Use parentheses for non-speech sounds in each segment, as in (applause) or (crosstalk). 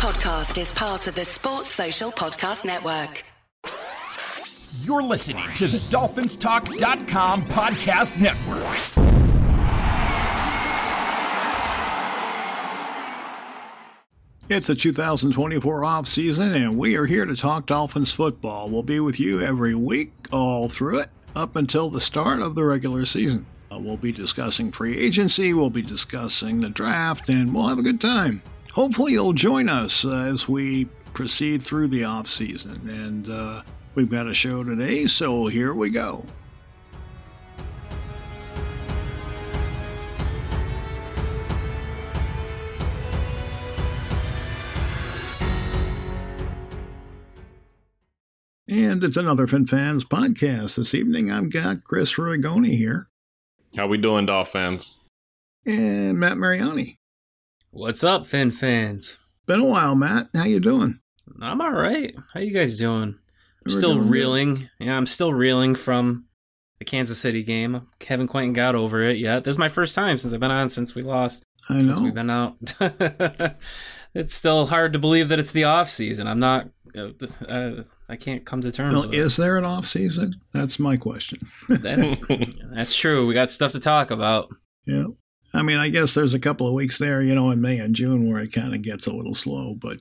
podcast is part of the Sports Social Podcast Network. You're listening to the DolphinsTalk.com podcast network. It's the 2024 off season, and we are here to talk Dolphins football. We'll be with you every week, all through it, up until the start of the regular season. Uh, we'll be discussing free agency, we'll be discussing the draft, and we'll have a good time. Hopefully, you'll join us uh, as we proceed through the off season. And uh, we've got a show today, so here we go. And it's another FinFans podcast. This evening, I've got Chris Ragone here. How we doing, Dolphins? And Matt Mariani. What's up, Fin fans? Been a while, Matt. How you doing? I'm all right. How you guys doing? I'm We're still doing good. reeling. Yeah, I'm still reeling from the Kansas City game. Haven't quite got over it yet. This is my first time since I've been on since we lost. I Since know. we've been out. (laughs) it's still hard to believe that it's the off season. I'm not. Uh, uh, I can't come to terms Well, with is there an off season? That's my question. (laughs) That- that's true. We got stuff to talk about. Yeah. I mean, I guess there's a couple of weeks there, you know, in May and June where it kind of gets a little slow, but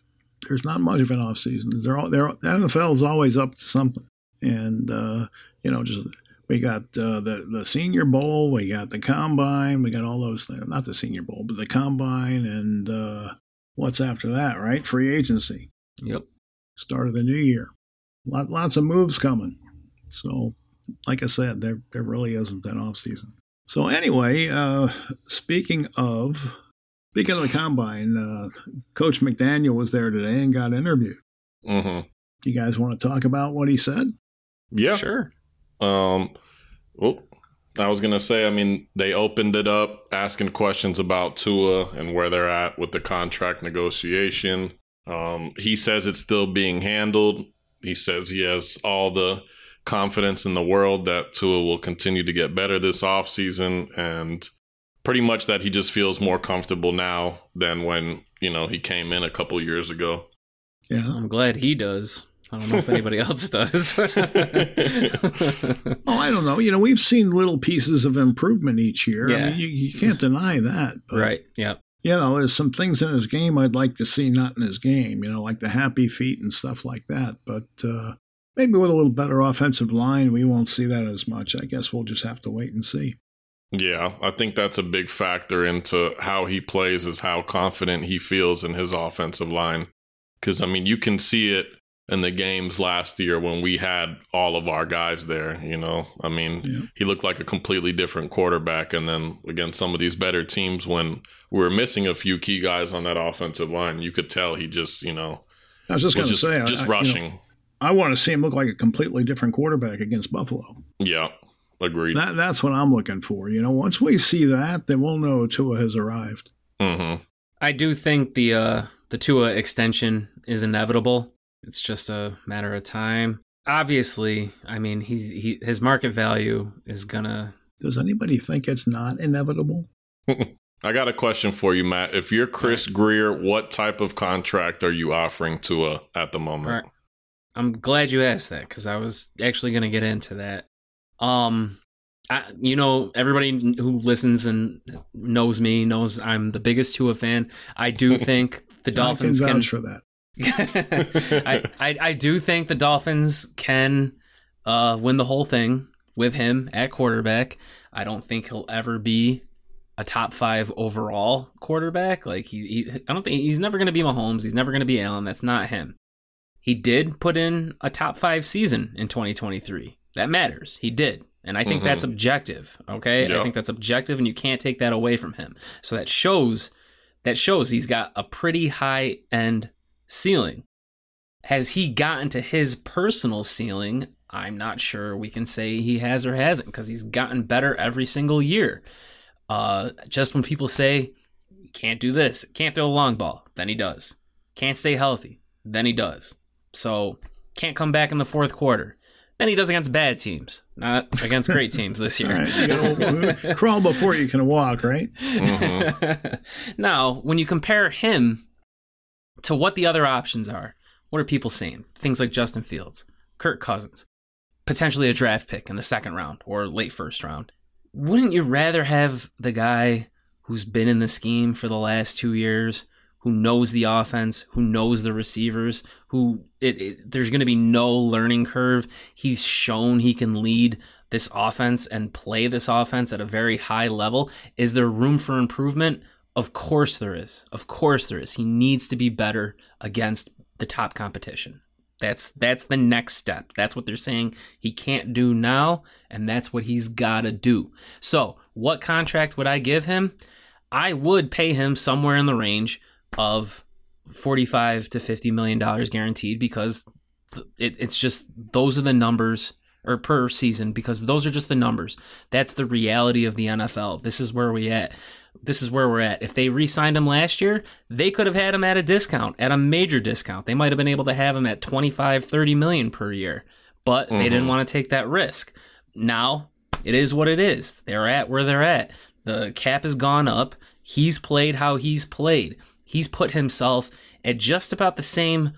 there's not much of an off season. They're all, they're, the NFL is always up to something. And, uh, you know, just we got uh, the, the Senior Bowl, we got the Combine, we got all those things. Not the Senior Bowl, but the Combine, and uh, what's after that, right? Free agency, Yep. start of the new year. Lot, lots of moves coming. So, like I said, there, there really isn't an off season. So anyway, uh, speaking of speaking of the combine, uh, Coach McDaniel was there today and got interviewed. hmm You guys want to talk about what he said? Yeah. Sure. Um. Well, I was gonna say. I mean, they opened it up, asking questions about Tua and where they're at with the contract negotiation. Um. He says it's still being handled. He says he has all the confidence in the world that Tua will continue to get better this offseason and pretty much that he just feels more comfortable now than when, you know, he came in a couple years ago. Yeah. I'm glad he does. I don't know if anybody (laughs) else does. (laughs) Oh, I don't know. You know, we've seen little pieces of improvement each year. I mean, you, you can't deny that. But, right. Yeah. You know, there's some things in his game I'd like to see not in his game. You know, like the happy feet and stuff like that. But uh, maybe with a little better offensive line, we won't see that as much. I guess we'll just have to wait and see. Yeah, I think that's a big factor into how he plays is how confident he feels in his offensive line. Because, I mean, you can see it in the games last year when we had all of our guys there, you know? I mean, Yeah. he looked like a completely different quarterback. And then against some of these better teams, when we were missing a few key guys on that offensive line, you could tell he just, you know, I was just going to say, just I, you know, rushing. I want to see him look like a completely different quarterback against Buffalo. yeah, agreed. That that's what I'm looking for. You know, once we see that, then we'll know Tua has arrived. hmm I do think the uh the Tua extension is inevitable. It's just a matter of time. Obviously, I mean he's he his market value is gonna Does anybody think it's not inevitable? (laughs) I got a question for you, Matt. If you're Chris Grier, what type of contract are you offering to a at the moment? I'm glad you asked that because I was actually gonna get into that. Um I, you know, everybody who listens and knows me knows I'm the biggest Tua fan. I do (laughs) think the Dolphins can can for that. (laughs) I, I I do think the Dolphins can uh, win the whole thing with him at quarterback. I don't think he'll ever be a top five overall quarterback. Like he, he I don't think he's never going to be Mahomes. He's never going to be Allen. That's not him. He did put in a top five season in 2023. That matters. He did. And I think Mhm. that's objective. Okay. I think that's objective and you can't take that away from him. So that shows that shows he's got a pretty high end ceiling. Has he gotten to his personal ceiling? I'm not sure we can say he has or hasn't because he's gotten better every single year. Uh, just when people say, can't do this, can't throw a long ball, then he does. Can't stay healthy, then he does. So, can't come back in the fourth quarter. Then he does against bad teams, not against great teams this year. Right, (laughs) crawl before you can walk, right? Mhm. (laughs) now, when you compare him to what the other options are. What are people saying? Things like Justin Fields, Kirk Cousins, potentially a draft pick in the second round or late first round. Wouldn't you rather have the guy who's been in the scheme for the last two years, who knows the offense, who knows the receivers, who it, it, there's going to be no learning curve. He's shown he can lead this offense and play this offense at a very high level. Is there room for improvement? Of course there is. Of course there is. He needs to be better against the top competition. That's that's the next step. That's what they're saying he can't do now, and that's what he's got to do. So, what contract would I give him? I would pay him somewhere in the range of 45 to 50 million dollars guaranteed because it, it's just those are the numbers or per season because those are just the numbers. That's the reality of the NFL. This is where we at. This is where we're at. If they re-signed him last year, they could have had him at a discount, at a major discount. They might have been able to have him at 25, 30 million per year, but mm-hmm. they didn't mm-hmm. want to take that risk. Now, it is what it is. They're at where they're at. The cap has gone up. He's played how he's played. He's put himself at just about the same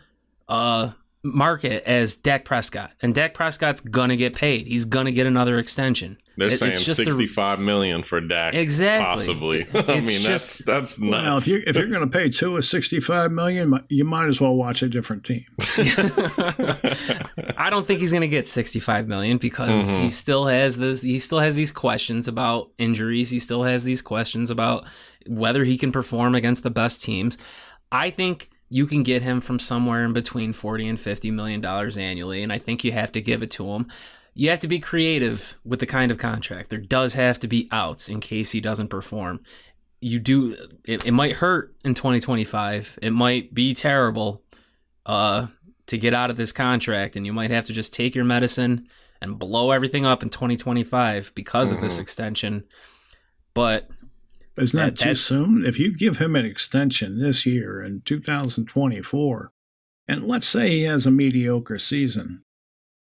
uh, market as Dak Prescott, and Dak Prescott's gonna get paid. He's gonna get another extension. They're it, saying sixty-five the, million for Dak, exactly. Possibly. (laughs) I mean, just, that's that's nuts. Well, if you're if you're gonna pay Tua sixty-five million, you might as well watch a different team. (laughs) I don't think he's gonna get sixty-five million because mm-hmm. he still has this. He still has these questions about injuries. He still has these questions about whether he can perform against the best teams. I think you can get him from somewhere in between 40 and 50 million dollars annually and I think you have to give it to him. You have to be creative with the kind of contract. There does have to be outs in case he doesn't perform. You do it, it might hurt in 2025. It might be terrible uh to get out of this contract and you might have to just take your medicine and blow everything up in 2025 because mm-hmm. of this mm-hmm. extension. But isn't that, that too soon? If you give him an extension this year in 2024, and let's say he has a mediocre season,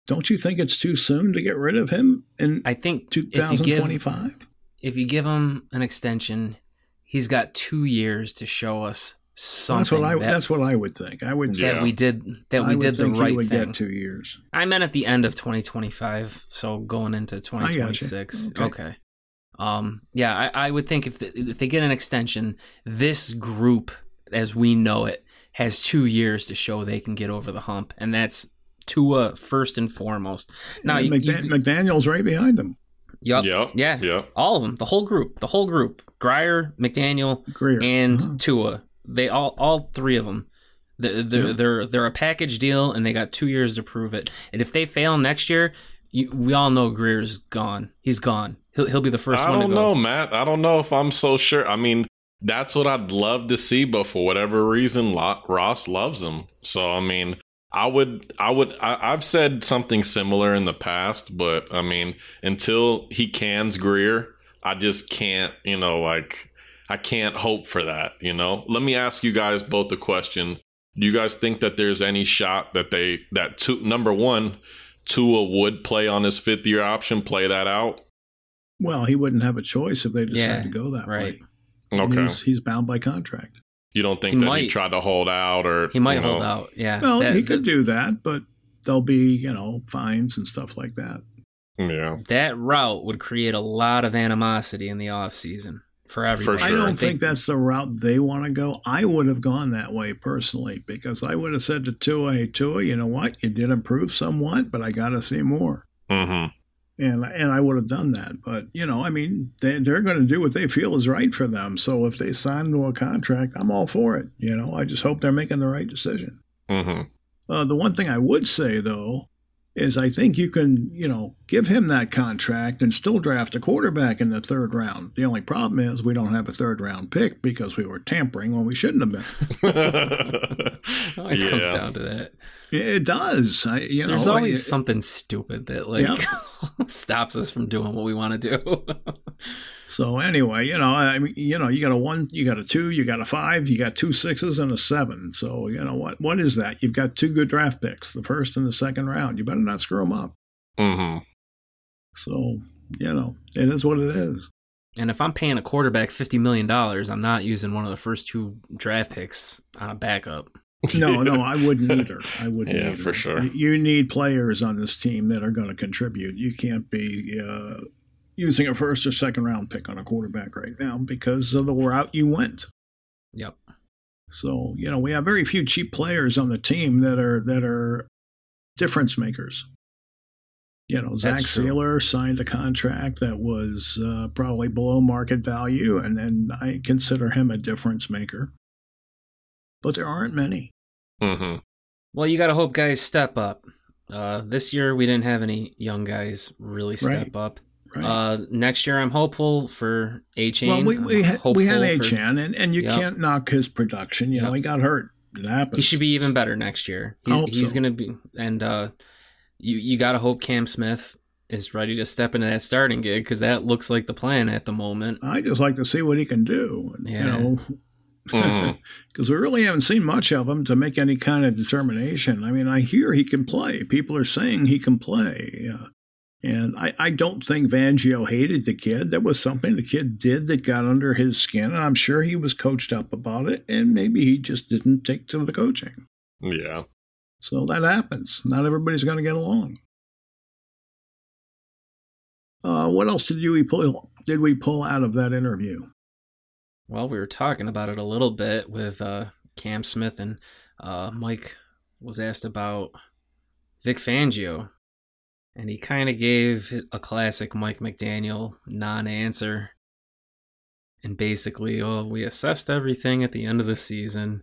don't you think it's too soon to get rid of him in I think 2025? If, if you give him an extension, he's got two years to show us something. That's what I. That, that's what I would think. I would that we did that we did the right thing. two years. I meant at the end of 2025, so going into 2026. Okay. okay. Um, yeah, I, I would think if the, if they get an extension, this group, as we know it, has two years to show they can get over the hump, and that's Tua first and foremost. Now, you, McDan- you, McDaniel's right behind him. Yep. Yep. Yeah. Yep. All of them. The whole group. The whole group. Grier, McDaniel, Grier. and uh-huh. Tua. They all all three of them. They're they're, yep. they're they're a package deal, and they got two years to prove it. And if they fail next year, you, we all know Grier's gone. He's gone. He'll he'll be the first I one. I don't know, Matt. I don't know if I'm so sure. I mean, that's what I'd love to see, but for whatever reason, Ross loves him. So I mean, I would, I would, I, have said something similar in the past, but I mean, until he cans Grier, I just can't, you know, like I can't hope for that. You know, let me ask you guys both a question. Do you guys think that there's any shot that they that two number one, Tua would play on his fifth year option, play that out? Well, he wouldn't have a choice if they decided yeah, to go that right. way. Okay. He's, he's, bound by contract. You don't think he that might, he tried to hold out or he might you know, hold out? Yeah. Well, that, he could that, do that, but there'll be you know fines and stuff like that. Yeah. That route would create a lot of animosity in the off season for everyone. For sure. I don't think that's the route they want to go. I would have gone that way personally because I would have said to Tua, "Hey Tua, you know what? You did improve somewhat, but I got to see more." Mm-hmm and and I would have done that. But you know, I mean, they they're going to do what they feel is right for them. So if they sign into a contract, I'm all for it. You know, I just hope they're making the right decision. Mm-hmm. Uh, the one thing I would say though is I think you can, you know, give him that contract and still draft a quarterback in the third round. The only problem is we don't have a third round pick because we were tampering when we shouldn't have been. (laughs) always yeah. comes down to that. It does. I, you There's know, always I, something stupid that like yeah. (laughs) stops us from doing what we want to do. (laughs) So anyway, you know, I mean, you know, you got a one, you got a two, you got a five, you got two sixes and a seven. So you know what? What is that? You've got two good draft picks, the first and the second round. You better not screw them up. Mm-hmm. So you know, it is what it is. And if I'm paying a quarterback fifty million dollars, I'm not using one of the first two draft picks on a backup. No, no, (laughs) I wouldn't either. I wouldn't. Yeah, either. for sure. You need players on this team that are going to contribute. You can't be uh, using a first or second round pick on a quarterback right now because of the route you went. Yep. So you know we have very few cheap players on the team that are that are difference makers. You know, Zach That's. Sieler signed a contract that was uh, probably below market value, and then I consider him a difference maker. But there aren't many. hmm Well, you got to hope guys step up. Uh, this year we didn't have any young guys really step Right. up. Right? Uh, next year I'm hopeful for Achane. well, we we, had we had Hopeful for- and, and you Yep. can't knock his production. You know, he got hurt. It happens. He should be even better next year. He, he's so. gonna be, and uh, you you gotta hope Cam Smith is ready to step into that starting gig because that looks like the plan at the moment. I just like to see what he can do. Yeah. You know, (laughs) Because we really haven't seen much of him to make any kind of determination. I mean, I hear he can play. People are saying he can play. Uh, and I, I don't think Fangio hated the kid. There was something the kid did that got under his skin, and I'm sure he was coached up about it, and maybe he just didn't take to the coaching. Yeah. So that happens. Not everybody's going to get along. Uh, what else did you we pull? Did we pull out of that interview? Well, we were talking about it a little bit with uh, Cam Smith and uh, Mike was asked about Vic Fangio, and he kind of gave a classic Mike McDaniel non-answer. And basically, oh, we assessed everything at the end of the season.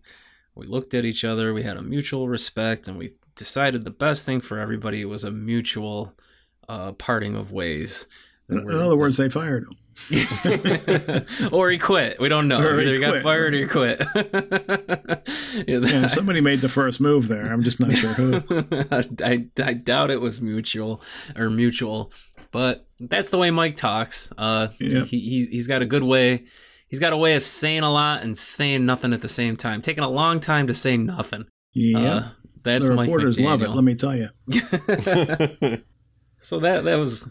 We looked at each other. We had a mutual respect, and we decided the best thing for everybody was a mutual uh, parting of ways. In, in other words, they fired him. (laughs) or he quit. We don't know. Or he Either he got quit. fired or he quit. (laughs) yeah, Yeah, somebody made the first move there. I'm just not sure who. (laughs) I, I doubt it was mutual or mutual, but that's the way Mike talks. Uh, Yeah. he, he he's got a good way. He's got a way of saying a lot and saying nothing at the same time. Taking a long time to say nothing. Yeah, Uh, that's the Mike reporters love it. Let me tell you. so that that was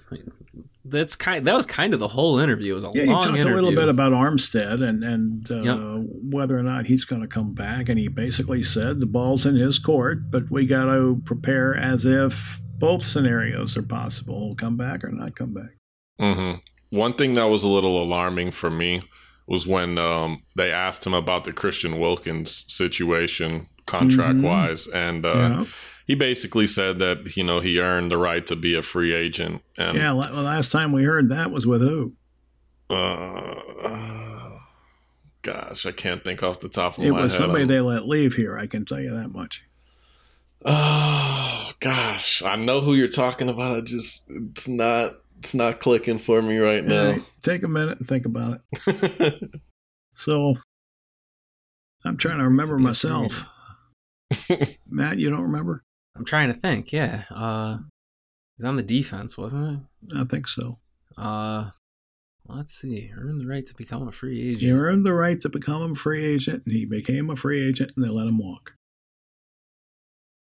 that's kind that was kind of the whole interview. It was a Yeah, he long talked interview. a little bit about Armstead and and uh, Yep. whether or not he's going to come back. And he basically said the ball's in his court, but we got to prepare as if both scenarios are possible: He'll come back or not come back. hmm One thing that was a little alarming for me was when um, they asked him about the Christian Wilkins situation, contract wise, and uh, yeah, he basically said that you know he earned the right to be a free agent. And yeah. la- last time we heard that was with who? uh, gosh, I can't think off the top of It my head. It was somebody they let leave here. I can tell you that much. Oh gosh, I know who you're talking about. I just it's not it's not clicking for me right now. right, take a minute and think about it. (laughs) So, I'm trying to remember myself. (laughs) Matt, you don't remember? I'm trying to think. Yeah, uh, he's on the defense, wasn't it? I think so. Uh, let's see. Earned the right to become a free agent. He earned the right to become a free agent, and he became a free agent, and they let him walk.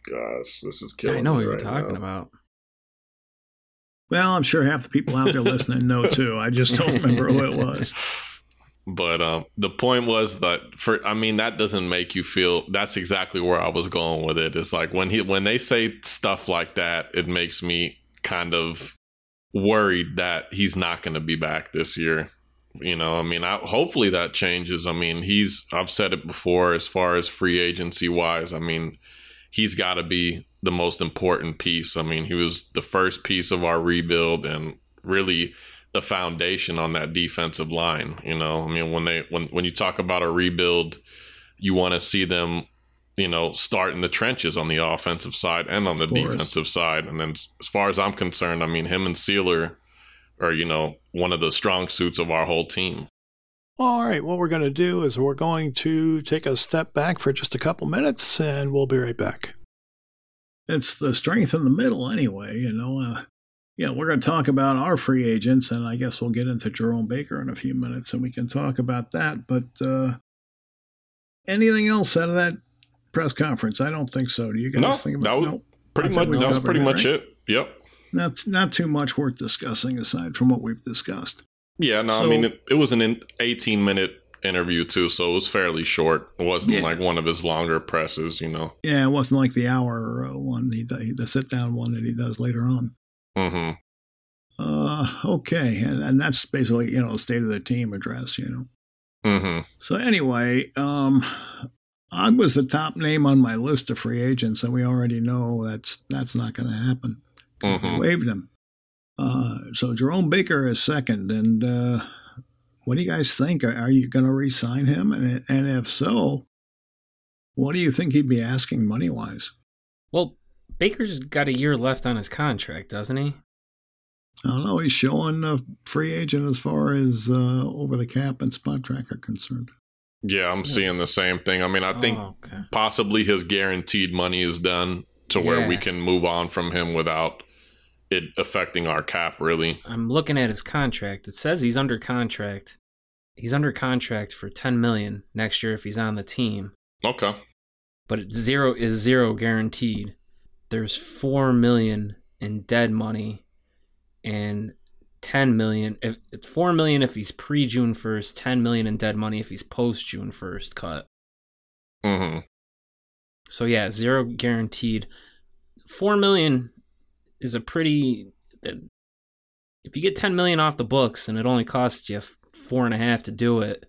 Gosh, this is killing I know me what you're right talking now. about. Well, I'm sure half the people out there listening know too. I just don't remember who it (laughs) was. But um, the point was that for I mean that doesn't make you feel. That's exactly where I was going with it. It's like when he when they say stuff like that, it makes me kind of worried that he's not going to be back this year. You know, I mean, I, hopefully that changes. I mean, he's I've said it before as far as free agency wise. I mean, he's got to be the most important piece. I mean, he was the first piece of our rebuild and really the foundation on that defensive line. You know, I mean, when they when when you talk about a rebuild, you want to see them, you know, start in the trenches on the offensive side and on the defensive side. And then, as far as I'm concerned, I mean, him and Sieler are you know one of the strong suits of our whole team. All right, what we're going to do is we're going to take a step back for just a couple minutes, and we'll be right back. It's the strength in the middle, anyway. You know, uh, yeah, we're going to talk about our free agents, and I guess we'll get into Jerome Baker in a few minutes, and we can talk about that. But uh, anything else out of that press conference? I don't think so. Do you guys No, think about that was- no, Pretty much that was pretty that, much right? it. Yep. not not too much worth discussing aside from what we've discussed. Yeah, no, So- I mean it, it was an 18 minute interview too, so it was fairly short. It wasn't Yeah. like one of his longer presses, you know. Yeah, it wasn't like the hour uh, one, he, the sit down one that he does later on. Hmm Uh, okay, and, and that's basically you know the state of the team address, you know. hmm So anyway, um, I was the top name on my list of free agents, and we already know that's that's not going to happen because they waived him. Uh, so Jerome Baker is second, and uh, what do you guys think? Are, are you going to re-sign him? And and if so, what do you think he'd be asking money wise? Well, Baker's got a year left on his contract, doesn't he? I don't know. He's showing a free agent as far as uh, over the cap and Spotrac are concerned. Yeah, I'm seeing the same thing. I mean, I think Oh, okay. possibly his guaranteed money is done to where we can move on from him without it affecting our cap really. I'm looking at his contract. It says he's under contract. He's under contract for 10 million next year if he's on the team, Okay. but zero is zero guaranteed. There's 4 million in dead money and 10 million if it's 4 million if he's pre June 1st, 10 million in dead money if he's post June 1st cut. hmm So yeah, zero guaranteed. 4 million is a pretty if you get 10 million off the books and it only costs you four and a half to do it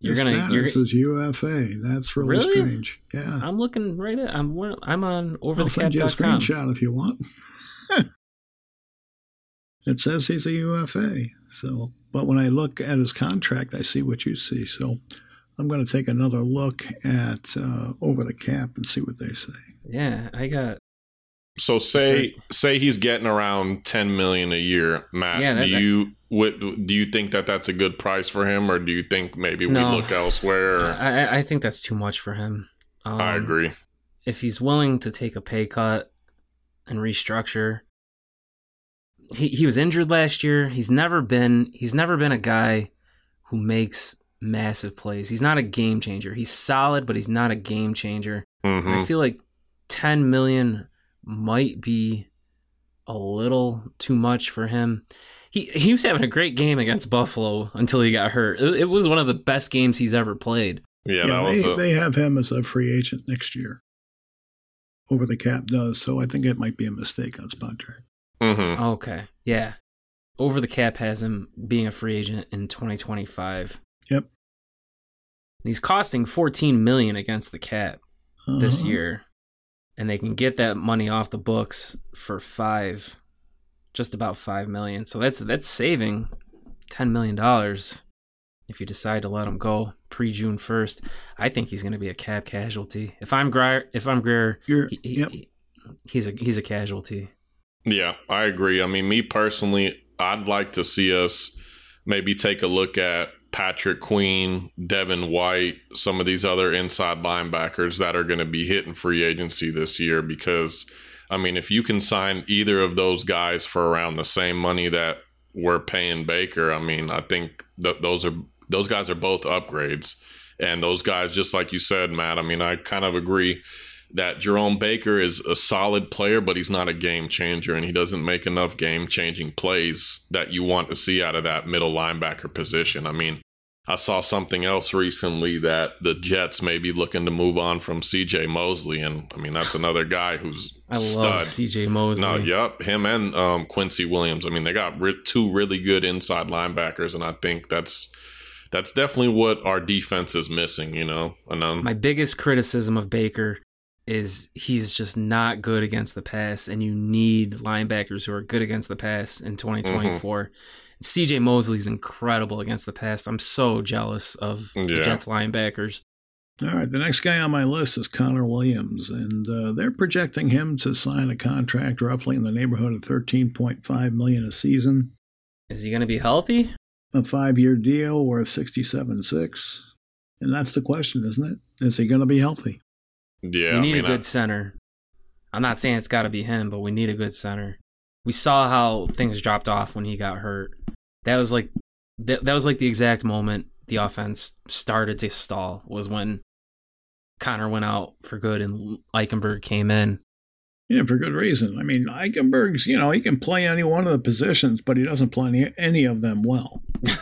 you're gonna you're, UFA. That's really, Really? strange. Yeah. i'm looking right at i'm i'm on I'll send you a screenshot if you want. (laughs) it says he's a UFA. So, but when I look at his contract, I see what you see. So, I'm going to take another look at uh, over the cap and see what they say. yeah i got So say say he's getting around 10 million a year, Matt. Yeah, that- do you what, do you think that that's a good price for him or do you think maybe we No. look elsewhere? I, I- think that's too much for him um, I agree. if he's willing to take a pay cut and restructure he he was injured last year he's never been he's never been a guy who makes massive plays he's not a game changer he's solid but he's not a game changer hmm i feel like 10 million might be a little too much for him he he was having a great game against buffalo until he got hurt it, it was one of the best games he's ever played Yeah, Yeah, that was they, a, they have him as a free agent next year. Over the cap does, so I think it might be a mistake on Spotrac. mhm. Okay. Yeah. Over the cap has him being a free agent in 2025. Yep. He's costing 14 million against the cap this Uh-huh. year. And they can get that money off the books for 5 just about 5 million. So that's that's saving 10 million dollars if you decide to let him go pre-June 1st. I think he's going to be a cap casualty. If I'm Grier, if I'm Grier, he, he- yep. he- he's a he's a casualty. Yeah, I agree. I mean, me personally, I'd like to see us maybe take a look at Patrick Queen, Devin White, some of these other inside linebackers that are going to be hitting free agency this year because I mean, if you can sign either of those guys for around the same money that we're paying Baker, I mean, I think th- those are those guys are both upgrades. And those guys, just like you said, Matt, I mean, I kind of agree that Jerome Baker is a solid player, but he's not a game changer, and he doesn't make enough game changing plays that you want to see out of that middle linebacker position. I mean, I saw something else recently that the Jets may be looking to move on from CJ Mosley, and I mean that's another guy who's (laughs) I stud. love CJ Mosley. No, yep, him and um, Quincy Williams. I mean, they got re- two really good inside linebackers, and I think that's that's definitely what our defense is missing. You know, and um, My biggest criticism of Baker is he's just not good against the pass, and you need linebackers who are good against the pass in 2024. CJ Mosley's incredible against the pass. I'm so jealous of the Yeah. Jets linebackers. All right, the next guy on my list is Connor Williams, and uh, they're projecting him to sign a contract roughly in the neighborhood of thirteen point five million a season, Is he going to be healthy? a five-year deal worth sixty-seven six, and that's the question, isn't it? Is he going to be healthy? yeah, we I need mean, a good center. I'm not saying it's got to be him, but we need a good center. We saw how things dropped off when he got hurt. That was like that, that was like the exact moment the offense started to stall was when Connor went out for good and Eichenberg came in. Yeah, for good reason. I mean, Eichenberg's, you know, he can play any one of the positions, but he doesn't play any, any of them well. (laughs)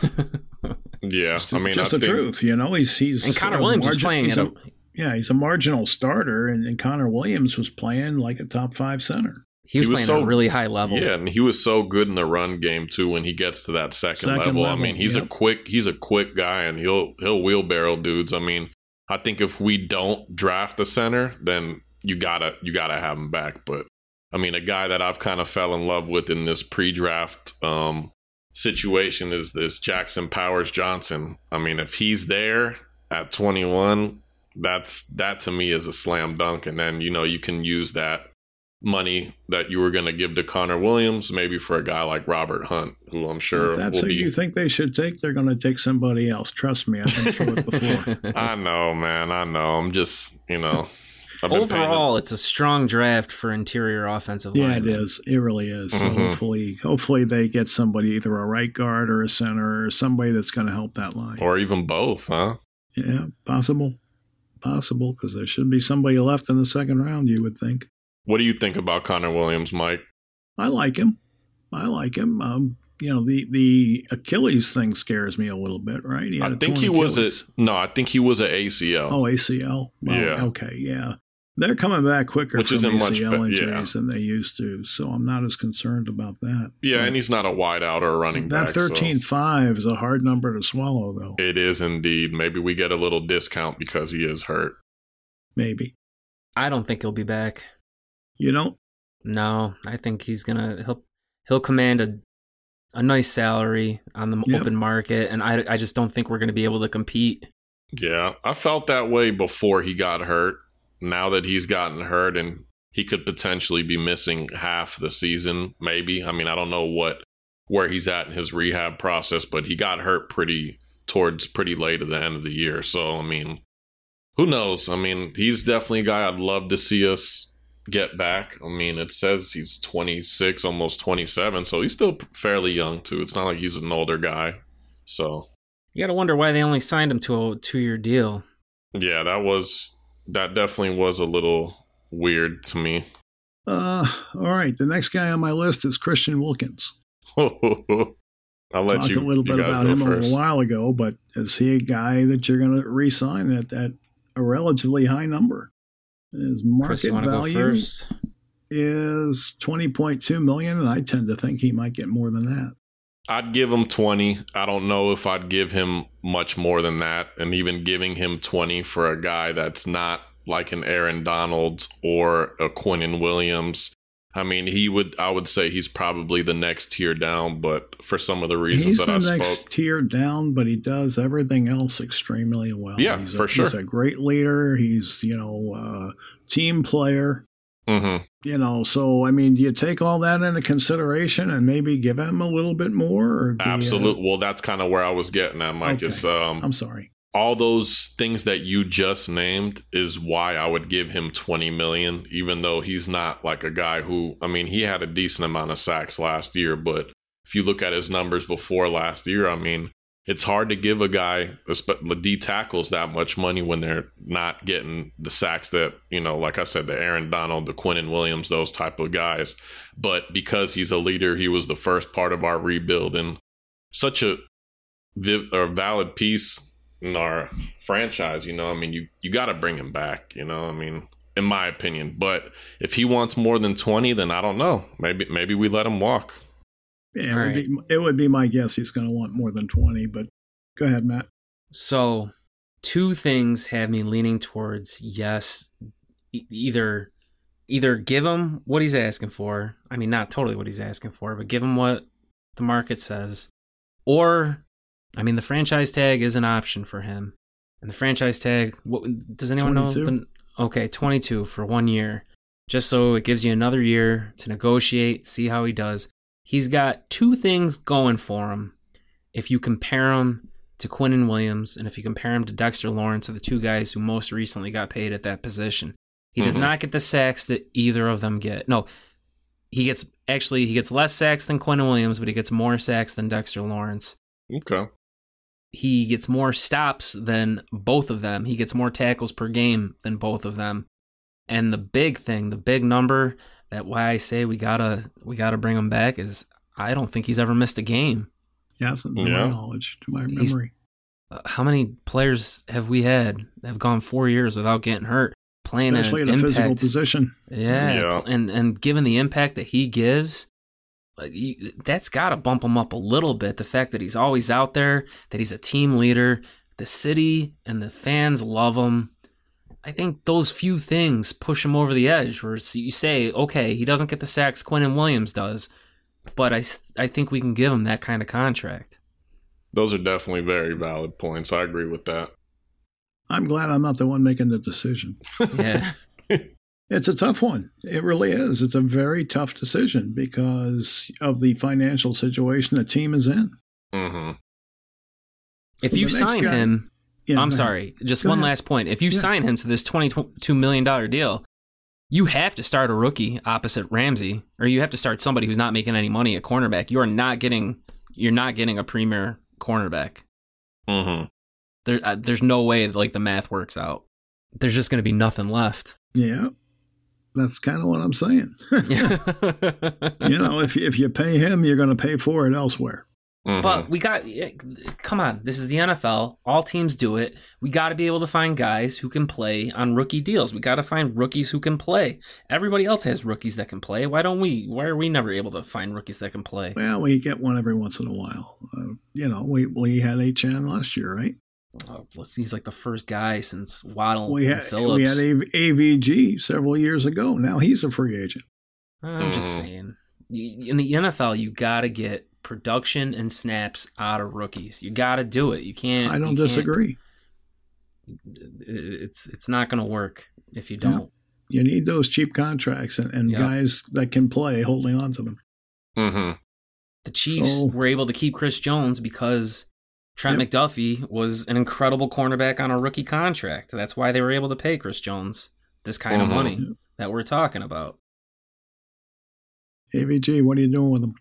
Yeah, I mean, just I the think, truth. You know, he's he's and Connor a Williams was margin- playing he's a- a, yeah, he's a marginal starter, and, and Connor Williams was playing like a top five center. He was, He was playing so- at a really high level. Yeah, and he was so good in the run game too. When he gets to that second, Second level, I mean, he's a quick, he's a quick guy, and he'll he'll wheelbarrow dudes. I mean, I think if we don't draft the center, then you gotta you gotta have him back. But I mean, a guy that I've kind of fell in love with in this pre-draft um, situation is this Jackson Powers Johnson. I mean, if he's there at 21, that's that to me is a slam dunk. And then you know you can use that money that you were going to give to Connor Williams, maybe for a guy like Robert Hunt, who I'm sure if that's will who be. you think they should take, they're going to take somebody else. Trust me, I've been through it (laughs) before. I know, man. I know. I'm just, you know. I've been paying Overall, it's a strong draft for interior offensive line. yeah, linemen. it is. It really is. So Mhm. hopefully, hopefully they get somebody either a right guard or a center or somebody that's going to help that line. or even both, huh? yeah, possible, possible because there should be somebody left in the second round. You would think. What do you think about Connor Williams, Mike? I like him. I like him. Um, you know, the the Achilles thing scares me a little bit, right? He had I a think torn he was a no. I think he was a ACL. Oh, ACL. Well, Yeah. Okay. Yeah. They're coming back quicker Which from isn't much ACL be- injuries yeah. than they used to, so I'm not as concerned about that. yeah, But and he's not a wideout or a running that back. so- 13.5 is a hard number to swallow, though. It is indeed. Maybe we get a little discount because he is hurt. Maybe. I don't think he'll be back. You know, No, I think he's gonna he'll he'll command a a nice salary on the Yep. open market, and I I just don't think we're gonna be able to compete. Yeah, I felt that way before he got hurt. Now that he's gotten hurt and he could potentially be missing half the season, maybe. I mean, I don't know what where he's at in his rehab process, but he got hurt pretty towards pretty late at the end of the year. So, I mean, who knows? I mean, he's definitely a guy I'd love to see us get back. I mean, it says he's 26, almost 27, so he's still fairly young too. It's not like he's an older guy. So, You got to wonder why they only signed him to a two year deal. Yeah, that was that definitely was a little weird to me. uh, all right. The next guy on my list is Christian Wilkins. (laughs) I'll let Talked you a little bit about him a first. little while ago, but is he a guy that you're going to re-sign at that a relatively high number? His market you want to go value first? is 20.2 million, and I tend to think he might get more than that. I'd give him 20. I don't know if I'd give him much more than that. And even giving him 20 for a guy that's not like an Aaron Donald or a Quinnen Williams. I mean, he would, I would say he's probably the next tier down, but for some of the reasons He's that the I next spoke. tier down, but he does everything else extremely well. Yeah, he's a, for sure. He's a great leader. He's you know uh, team player. hmm You know, so I mean, do you take all that into consideration and maybe give him a little bit more? Or you- Absolutely. Well, that's kind of where I was getting at, Mike. Okay. Is um, I'm sorry. All those things that you just named is why I would give him 20 million even though he's not like a guy who I mean he had a decent amount of sacks last year but if you look at his numbers before last year I mean it's hard to give a guy D tackles that much money when they're not getting the sacks that you know like I said the Aaron Donald the Quinnen Williams those type of guys. But because he's a leader he was the first part of our rebuild and such a or valid piece in our franchise. You know, I mean, you you got to bring him back. You know, I mean, in my opinion. But if he wants more than twenty, then I don't know. Maybe maybe we let him walk. Yeah, it, would right. be, it would be my guess he's going to want more than 20, but go ahead, Matt. So, two things have me leaning towards yes, e- either either give him what he's asking for. I mean, not totally what he's asking for, but give him what the market says. Or, I mean, the franchise tag is an option for him. And the franchise tag, what does anyone 22. know? The, okay, 22 for one year. Just so it gives you another year to negotiate, see how he does. He's got two things going for him. If you compare him to Quinnen Williams, and if you compare him to Dexter Lawrence, are the two guys who most recently got paid at that position. He does Mhm. not get the sacks that either of them get. No, he gets actually he gets less sacks than Quinnen Williams, but he gets more sacks than Dexter Lawrence. Okay. He gets more stops than both of them. He gets more tackles per game than both of them. And the big thing, the big number that why I say we gotta we gotta bring him back is I don't think he's ever missed a game. Yes, to Yeah. my knowledge, to my He's- memory. Uh, how many players have we had that have gone four years without getting hurt, playing Especially an in a physical position. Yeah, Yeah. and and given the impact that he gives, like you, that's got to bump him up a little bit. The fact that he's always out there, that he's a team leader, the city and the fans love him. I think those few things push him over the edge. Where s- you say, okay, he doesn't get the sacks Quinnen Williams does, but I, I think we can give him that kind of contract. Those are definitely very valid points. I agree with that. I'm glad I'm not the one making the decision. Yeah, (laughs) It's a tough one. It really is. It's a very tough decision because of the financial situation the team is in. hmm if So you sign guy- him, Yeah, I'm go ahead. sorry. Just Go one ahead. last point. If you Yeah. sign him to this $22 million deal, you have to start a rookie opposite Ramsey, or you have to start somebody who's not making any money at cornerback. You are not getting you're not getting a premier cornerback. hmm There, uh, there's no way like the math works out. There's just going to be nothing left. Yeah, that's kind of what I'm saying. (laughs) (laughs) you know, if if you pay him, you're going to pay for it elsewhere. hmm But we got, come on, this is the NFL. All teams do it. We got to be able to find guys who can play on rookie deals. We got to find rookies who can play. Everybody else has rookies that can play. Why don't we? Why are we never able to find rookies that can play? Well, we get one every once in a while. Uh, you know, we we had Achane last year, right? Oh, let's see, he's like the first guy since Waddle We and had Phillips. we had A- AVG several years ago. Now he's a free agent. I'm just Mhm. saying, in the NFL, you got to get production and snaps out of rookies. You got to do it. You can't. I don't can't- disagree. It's it's not going to work if you don't. You need those cheap contracts and, and Yeah. guys that can play holding on to them. hmm The Chiefs So- were able to keep Chris Jones because Trent Yep. McDuffie was an incredible cornerback on a rookie contract. That's why they were able to pay Chris Jones this kind of uh-huh. money that we're talking about. AVG, what are you doing with them?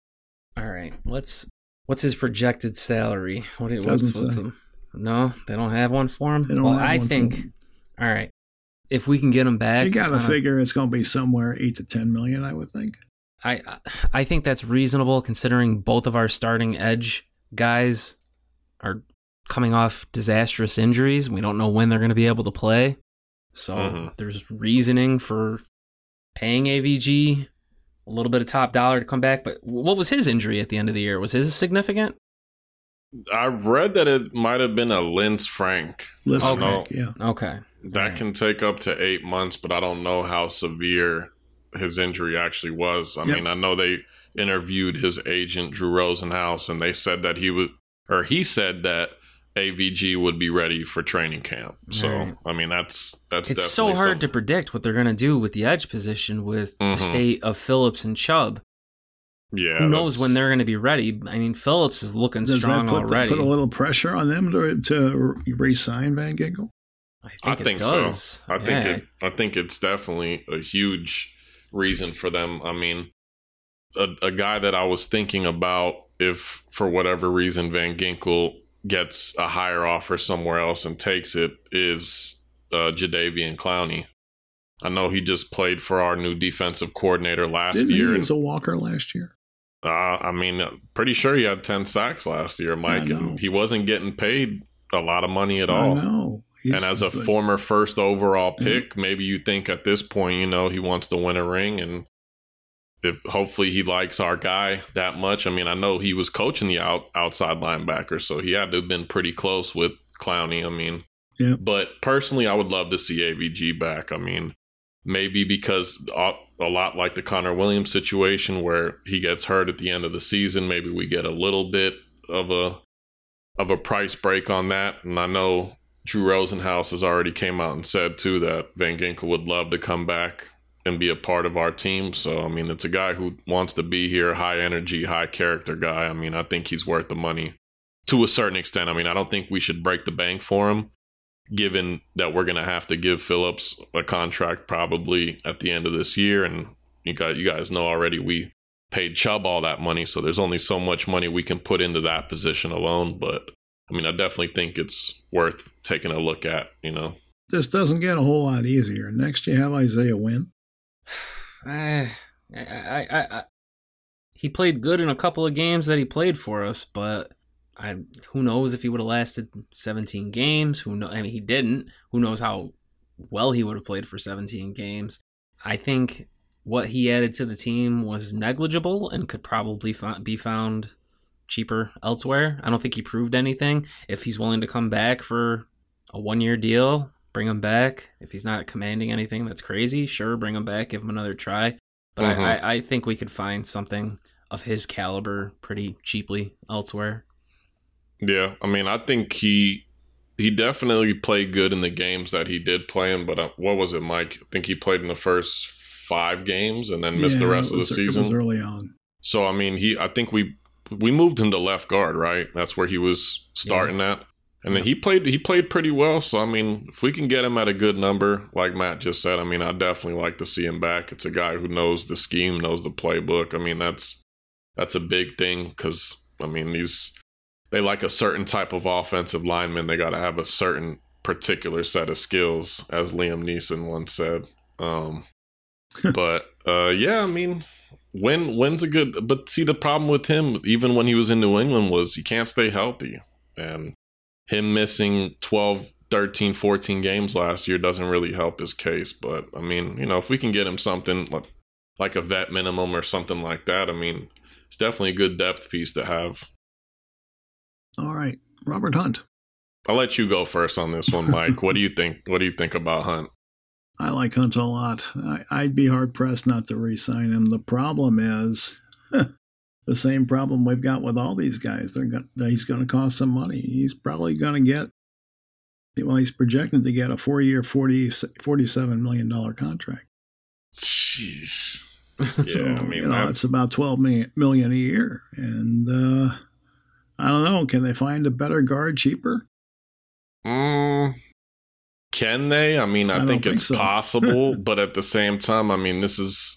All right, let's. What's his projected salary? What? do- What's, Doesn't what's say. the, no, they don't have one for him. They don't well, have I one think. him. All right, if we can get him back, You got to on a- figure it's going to be somewhere eight to ten million, I would think. I I think that's reasonable considering both of our starting edge guys are coming off disastrous injuries. We don't know when they're going to be able to play. So Mhm. there's reasoning for paying AVG a little bit of top dollar to come back. But what was his injury at the end of the year? Was his significant? I read that it might have been a Lisfranc. Listen, Okay. Frank, yeah. Okay. That Alright. can take up to eight months, but I don't know how severe his injury actually was. I Yep. mean, I know they interviewed his agent Drew Rosenhaus, and they said that he was, or he said that AVG would be ready for training camp. So, Alright. I mean, that's that's It's so definitely hard to predict what they're going to do with the edge position with the Mhm. state of Phillips and Chubb. Yeah, Who knows when they're going to be ready? I mean, Phillips is looking Does strong that put, already. put a little pressure on them to, to re-sign Van Ginkel? I think, I it think does. so. I think it. I think it's definitely a huge reason for them. I mean, a, a guy that I was thinking about if for whatever reason Van Ginkel gets a higher offer somewhere else and takes it is uh, Jadeveon Clowney. I know he just played for our new defensive coordinator last Didn't year. he use a Walker last year? uh, I mean, uh, pretty sure he had ten sacks last year, Mike, and he wasn't getting paid a lot of money at I all. know. He's- and as a but- former first overall Yeah. pick, maybe you think at this point, you know, he wants to win a ring, and if hopefully he likes our guy that much. I mean, I know he was coaching the out, outside linebacker, so he had to have been pretty close with Clowney. I mean, Yeah. but personally, I would love to see AVG back. I mean, maybe because a a lot like the Connor Williams situation where he gets hurt at the end of the season, maybe we get a little bit of a of a price break on that. And I know Drew Rosenhaus has already came out and said too that Van Ginkel would love to come back and be a part of our team. So I mean, it's a guy who wants to be here, high energy, high character guy. I mean, I think he's worth the money to a certain extent. I mean, I don't think we should break the bank for him, given that we're going to have to give Phillips a contract probably at the end of this year. And you guys, you guys know already we paid Chubb all that money, so there's only so much money we can put into that position alone. But I mean, I definitely think it's worth taking a look at. You know, This doesn't get a whole lot easier. Next, you have Isaiah Wynn. (sighs) Eh, I, I, I, I, he played good in a couple of games that he played for us, but I who knows if he would have lasted 17 games? Who know? I mean, he didn't. Who knows how well he would have played for 17 games? I think what he added to the team was negligible and could probably be found cheaper elsewhere. I don't think he proved anything. If he's willing to come back for a one year deal, bring him back. If he's not commanding anything that's crazy, sure, bring him back, give him another try. But I, I, I think we could find something of his caliber pretty cheaply elsewhere. Yeah, I mean, I think he he definitely played good in the games that he did play in. But uh, what was it, Mike? I think he played in the first five games and then missed Yeah, the rest it of the was- It season. was early on. So I mean, he I think we we moved him to left guard, right? That's where he was starting at. And then he played he played pretty well. So I mean, if we can get him at a good number, like Matt just said, I mean, I definitely like to see him back. It's a guy who knows the scheme, knows the playbook. I mean, that's that's a big thing because I mean these they like a certain type of offensive lineman. They got to have a certain particular set of skills, as Liam Neeson once said. Um, (laughs) but uh, yeah, I mean, when when's a good? But see, the problem with him, even when he was in New England, was he can't stay healthy, and him missing 12, 13, 14 games last year doesn't really help his case. But I mean, you know, if we can get him something like like a vet minimum or something like that, I mean, it's definitely a good depth piece to have. All right, Robert Hunt. I'll let you go first on this one, Mike. what do you think? What do you think about Hunt? I like Hunt a lot. I, I'd be hard pressed not to re-sign him. The problem is (laughs) the same problem we've got with all these guys. They're going he's going to cost some money. He's probably going to get well. He's projected to get a four-year, 40, 47 million dollar contract. Jeez. (laughs) so, I mean, you know, it's about twelve million, million a year, and uh, I don't know. Can they find a better guard cheaper? Mm, can they? I mean, I, I think think it's so. (laughs) possible, but at the same time, I mean, this is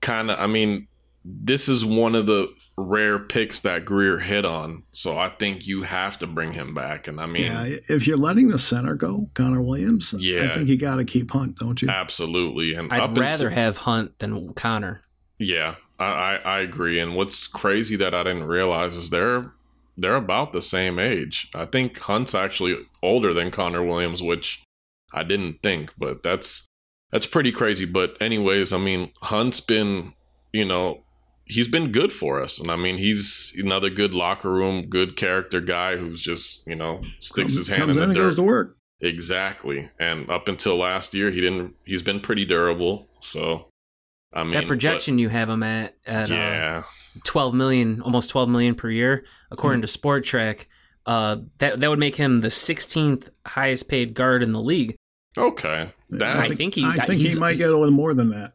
kind of, I mean, this is one of the rare picks that Grier hit on. So I think you have to bring him back. And I mean, yeah, if you're letting the center go, Connor Williams, I think you got to keep Hunt, don't you? absolutely. And I'd rather until- have Hunt than Connor. Yeah, I, I, I agree. And what's crazy that I didn't realize is they're they're about the same age. I think Hunt's actually older than Connor Williams, which I didn't think, but that's that's pretty crazy. But anyways, I mean, Hunt's been, you know, he's been good for us, and I mean, he's another good locker room, good character guy who's just, you know, sticks Comes- his hand comes in in the and goes to work. Exactly. And up until last year, he didn't. He's been pretty durable. So, I mean, that but- projection you have him at at uh, yeah. 12 million, almost 12 million per year, according to Spotrac. Uh, that that would make him the 16th highest paid guard in the league. Okay. That I think he- I think he might get a little more than that.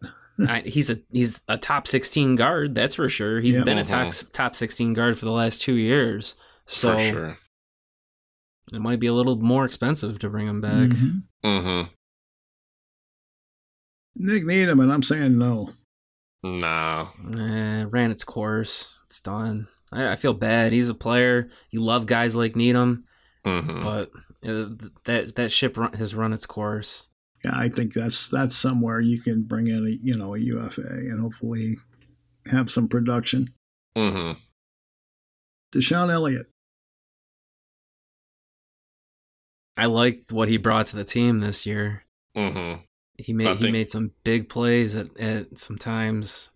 I, he's a he's a top 16 guard, that's for sure. He's Yeah. been a top top 16 guard for the last two years, so for sure. it might be a little more expensive to bring him back. Mhm. Mm-hmm. Nik Needham, and I'm saying no. Nah. Eh, ran its course. It's done. I, I feel bad. He's a player. You love guys like Needham, Mm-hmm. but uh, that that ship run, has run its course. Yeah, I think that's that's somewhere you can bring in a you know a UFA and hopefully have some production. Mm-hmm. DeShon Elliott. I liked what he brought to the team this year. Mm-hmm. He made I he made some big plays at, at sometimes.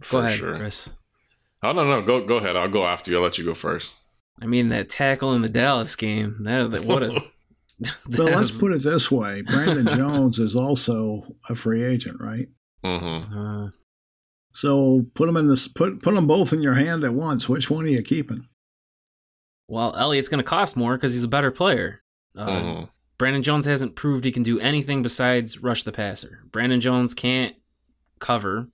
Go For ahead, sure. Chris. I don't know. Go go ahead. I'll go after you. I'll let you go first. I mean that tackle in the Dallas game. That, that what a. (laughs) (laughs) So that let's put it this way: Brandon (laughs) Jones is also a free agent, right? Mm-hmm. uh, So put them in this. Put put them both in your hand at once. Which one are you keeping? well, Elliott's going to cost more because he's a better player. Uh, mm-hmm. Brandon Jones hasn't proved he can do anything besides rush the passer. Brandon Jones can't cover.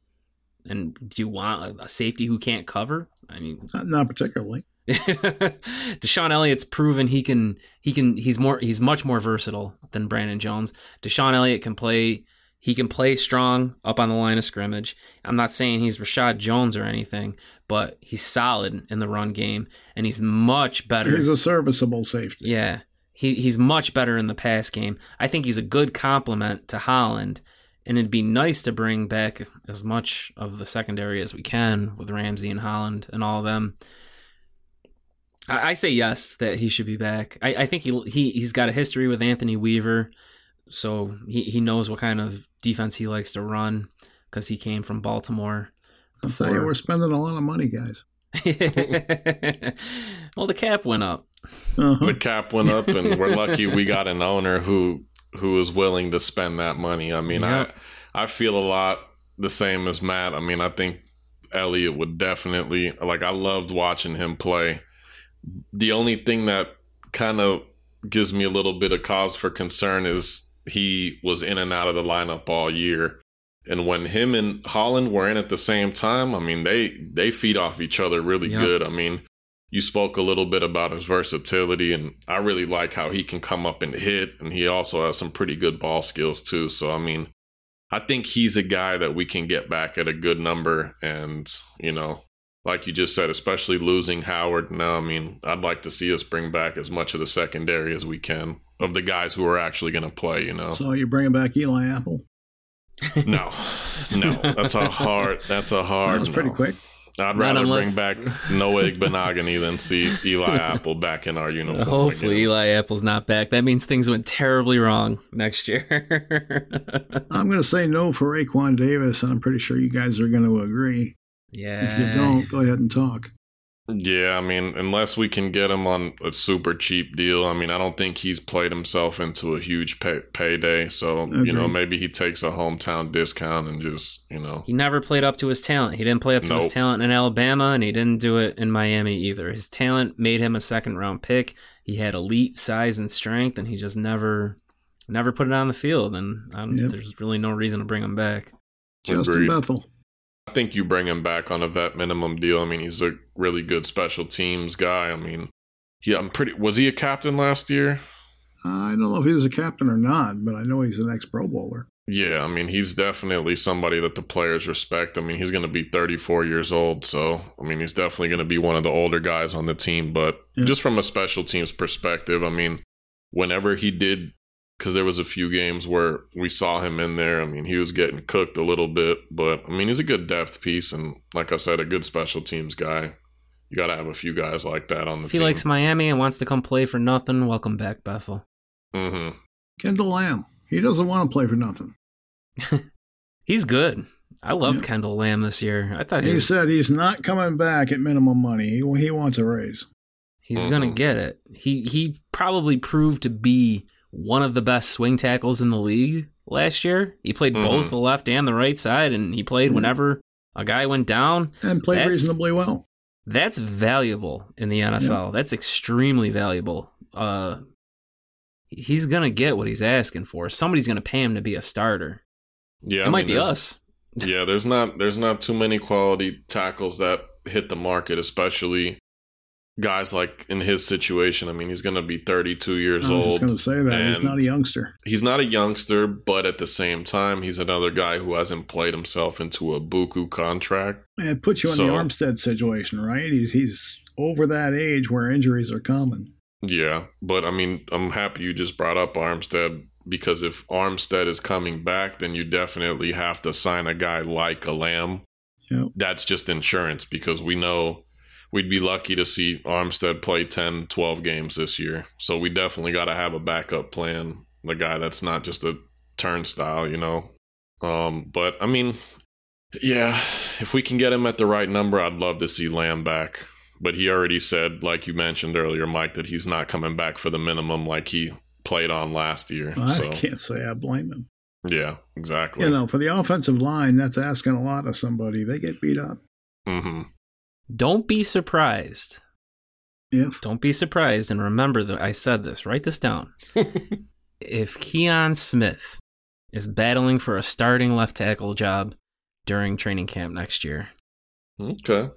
And do you want a, a safety who can't cover? I mean, Not, not particularly. (laughs) DeShon Elliott's proven he can he can he's more he's much more versatile than Brandon Jones. DeShon Elliott can play he can play strong up on the line of scrimmage. I'm not saying he's Reshad Jones or anything, but he's solid in the run game and he's much better. He's a serviceable safety. Yeah. He he's much better in the pass game. I think he's a good complement to Holland And it'd be nice to bring back as much of the secondary as we can with Ramsey and Holland and all of them. I, I say yes that he should be back. I, I think he he he's got a history with Anthony Weaver, so he, he knows what kind of defense he likes to run because he came from Baltimore. I'll you, we're spending a lot of money, guys. (laughs) well, the cap went up. Uh-huh. The cap went up, and we're lucky we got an owner who who is willing to spend that money. I mean, Yep. I I feel a lot the same as Matt. I mean, I think Elliott would definitely like. I loved watching him play. The only thing that kind of gives me a little bit of cause for concern is he was in and out of the lineup all year. And when him and Holland were in at the same time, I mean they they feed off each other really Yep. good. I mean, you spoke a little bit about his versatility, and I really like how he can come up and hit, and he also has some pretty good ball skills too. So I mean, I think he's a guy that we can get back at a good number, and you know, like you just said, especially losing Howard now. I mean, I'd like to see us bring back as much of the secondary as we can of the guys who are actually going to play. You know, So you're bringing back Eli Apple. no, no, that's a hard. That's a hard. That was pretty quick. I'd Not rather unless- bring back Noah Igbinoghene than see Eli (laughs) Apple back in our uniform. Hopefully, again. Eli Apple's not back. That means things went terribly wrong next year. (laughs) I'm going to say no for Raekwon Davis, and I'm pretty sure you guys are going to agree. Yeah. If you don't, go ahead and talk. Yeah, I mean, unless we can get him on a super cheap deal, I mean, I don't think he's played himself into a huge pay- payday. So, you know, maybe he takes a hometown discount and just, you know, He never played up to his talent. He didn't play up to his talent in Alabama, and he didn't do it in Miami either. His talent made him a second round pick. He had elite size and strength, and he just never, never put it on the field. And I don't, Yep. there's really no reason to bring him back. Justin Agreed. Bethel. I think you bring him back on a vet minimum deal. I mean, he's a really good special teams guy. I mean, yeah, I'm pretty. Was he a captain last year? I don't know if he was a captain or not, but I know he's an ex Pro Bowler. Yeah, I mean, he's definitely somebody that the players respect. I mean, he's going to be 34 years old. So, I mean, he's definitely going to be one of the older guys on the team. But Yeah. just from a special teams perspective, I mean, whenever he did, because there was a few games where we saw him in there, I mean, he was getting cooked a little bit. But, I mean, he's a good depth piece. And like I said, a good special teams guy. You got to have a few guys like that on the If he team. likes Miami and wants to come play for nothing, welcome back, Bethel. Mm-hmm. Kendall Lamm. He doesn't want to play for nothing. (laughs) He's good. I loved Yeah. Kendall Lamm this year. I thought he He was, said he's not coming back at minimum money. He, he wants a raise. he's Mhm. gonna get it. He he probably proved to be one of the best swing tackles in the league last year. He played both Mhm. the left and the right side, and he played Mhm. whenever a guy went down. And played That's- reasonably well. That's valuable in the NFL. That's extremely valuable. Uh, he's gonna get what he's asking for. Somebody's gonna pay him to be a starter. Yeah, it I might mean, be us. yeah, there's not there's not too many quality tackles that hit the market, especially guys like in his situation. I mean, he's going to be 32 years I was just old. going to say that. He's not a youngster. He's not a youngster, but at the same time, he's another guy who hasn't played himself into a buku contract. It puts you in So- the Armstead situation, right? He's, he's over that age where injuries are common. Yeah, but I mean, I'm happy you just brought up Armstead because if Armstead is coming back, then you definitely have to sign a guy like a Lamm. Yep. That's just insurance because we know we'd be lucky to see Armstead play 10, 12 games this year. So we definitely got to have a backup plan. The guy that's not just a turnstile, you know. Um, but I mean, yeah, if we can get him at the right number, I'd love to see Lamm back. But he already said, like you mentioned earlier, Mike, that he's not coming back for the minimum like he played on last year. I so can't say I blame him. yeah, exactly. You know, for the offensive line, that's asking a lot of somebody. They get beat up. hmm Don't be surprised. If Don't be surprised, and remember that I said this. Write this down. (laughs) if Kion Smith is battling for a starting left tackle job during training camp next year, okay.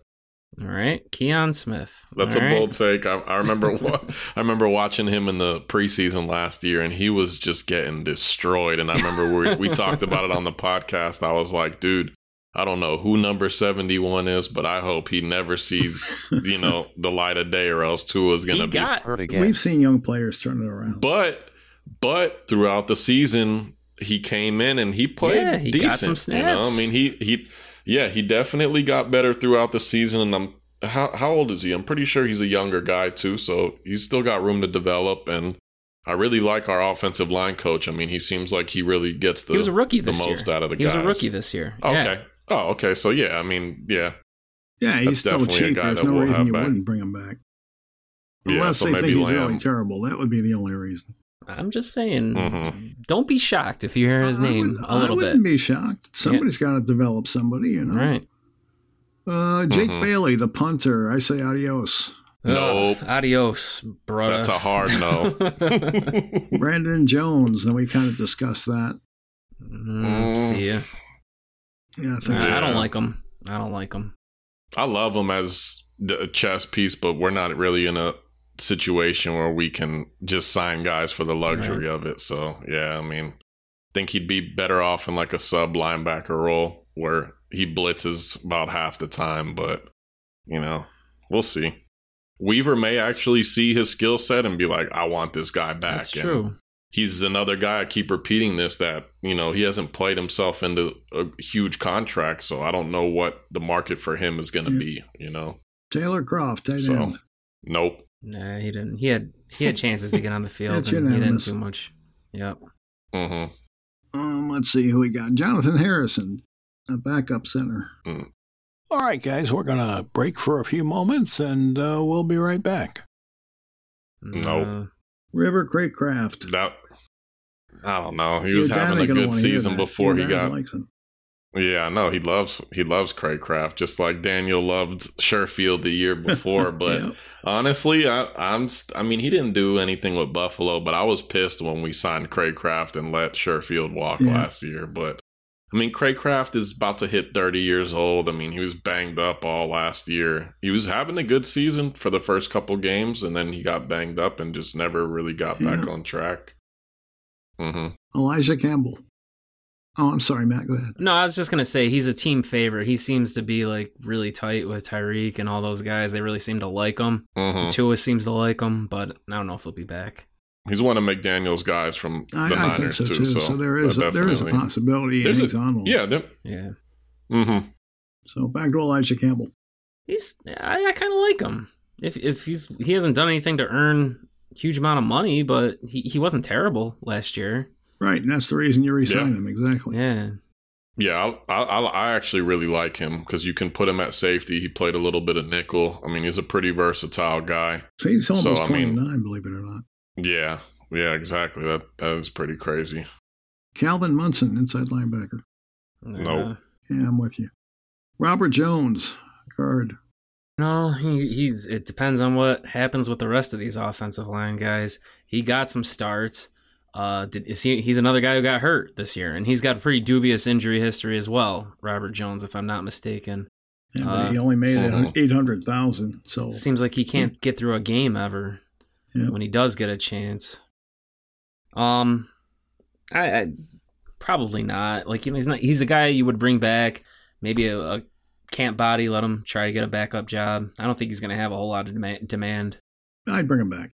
all right, Kion Smith. That's all a right? bold take. I, I remember (laughs) wa- I remember watching him in the preseason last year, and he was just getting destroyed. And I remember we we talked about it on the podcast. I was like, dude, I don't know who number seventy one is, but I hope he never sees (laughs) you know the light of day, or else Tua's gonna He be. got Heard again. we've seen young players turn it around. but but throughout the season, he came in and he played Yeah, he got decent. some You know? I mean, he he yeah, he definitely got better throughout the season. And I'm how how old is he? I'm pretty sure he's a younger guy too, so he's still got room to develop. And I really like our offensive line coach. I mean, he seems like he really gets the he was a rookie the most year. out of the he guys. was a rookie this year. Yeah. okay. Oh, okay. So yeah, I mean, yeah, Yeah, he's That's still definitely a cheap. guy There's that no we'll reason have you back. wouldn't bring him back. Yeah, Unless so they think maybe he's really terrible. That would be the only reason. I'm just saying, Mhm. don't be shocked if you hear his I name would- a little bit. I wouldn't be shocked. Somebody's got to develop somebody, you know. Right. Uh, Jake Mhm. Bailey, the punter. I say adios. Nope. Ugh, adios, brother. that's a hard no. (laughs) Brandon Jones. And we kind of discussed that. Mm, see ya. Yeah, I think I, so. I don't like them. I don't like them. I love them as the chess piece, but we're not really in a situation where we can just sign guys for the luxury of it. So yeah, I mean, think he'd be better off in like a sub linebacker role where he blitzes about half the time. But you know, we'll see. Weaver may actually see his skill set and be like, "I want this guy back." That's And true. He's another guy. I keep repeating this that you know he hasn't played himself into a huge contract, so I don't know what the market for him is going to Yeah. be. You know, Taylor Croft, tight So, end. nope. Nah, he didn't. He had he had chances to get on the (laughs) field, That's and he didn't unanimous. do much. Yep. hmm Um, let's see who we got. Jonathan Harrison, a backup center. Mm. All right, guys, we're going to break for a few moments and uh, we'll be right back. Nope. Uh, River Craycraft. That I don't know. He was having a good season before he got. Yeah, no, he loves he loves Craycraft just like Daniel loved Sherfield the year (laughs) before. But Yep. honestly, I, I'm I mean he didn't do anything with Buffalo, but I was pissed when we signed Craycraft and let Sherfield walk Yeah. last year. But I mean Craycraft is about to hit 30 years old. I mean he was banged up all last year. He was having a good season for the first couple games, and then he got banged up and just never really got back on track. Hmm Elijah Campbell. Oh, I'm sorry, Matt. Go ahead. no, I was just gonna say he's a team favorite. He seems to be like really tight with Tyreek and all those guys. They really seem to like him. hmm Tua seems to like him, but I don't know if he'll be back. He's one of McDaniel's guys from the I, I think Niners so too. too. So, So, there is a, there is a possibility There's he a- on. a. Yeah. there- Yeah. Mm-hmm. So back to Elijah Campbell. He's I, I kind of like him. If if he's he hasn't done anything to earn huge amount of money, but he, he wasn't terrible last year. Right, and that's the reason you re-sign Yeah. him. Exactly. Yeah. Yeah, I, I, I actually really like him because you can put him at safety. He played a little bit of nickel. I mean, he's a pretty versatile guy. So he's So, almost I mean- 29, believe it or not. Yeah, yeah, exactly. That that is pretty crazy. Calvin Munson, inside linebacker. Nope. Yeah, I'm with you. Robert Jones, guard. No, he, he's. It depends on what happens with the rest of these offensive line guys. He got some starts. Uh, did, is he? He's another guy who got hurt this year, and he's got a pretty dubious injury history as well. Robert Jones, if I'm not mistaken, Yeah, but Uh, he only made it mhm. 800,000. So seems like he can't get through a game ever. Yeah. When he does get a chance, um, I, I probably not. Like you know, he's not. He's a guy you would bring back. Maybe a, a camp body. Let him try to get a backup job. I don't think he's going to have a whole lot of dema- demand. I'd bring him back.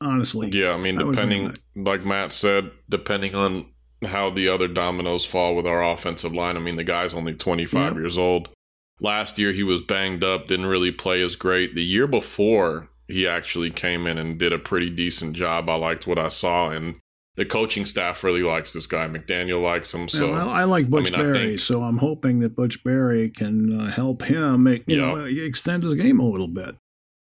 Honestly. Yeah, I mean, I would bring him depending, like Matt said, depending on how the other dominoes fall with our offensive line. I mean, the guy's only 25 Yep. years old. Last year, he was banged up, didn't really play as great. The year before, he actually came in and did a pretty decent job. I liked what I saw, and the coaching staff really likes this guy. McDaniel likes him, so well, I like Butch I mean, Berry, think- so I'm hoping that Butch Barry can uh, help him make, you know, uh, extend his game a little bit.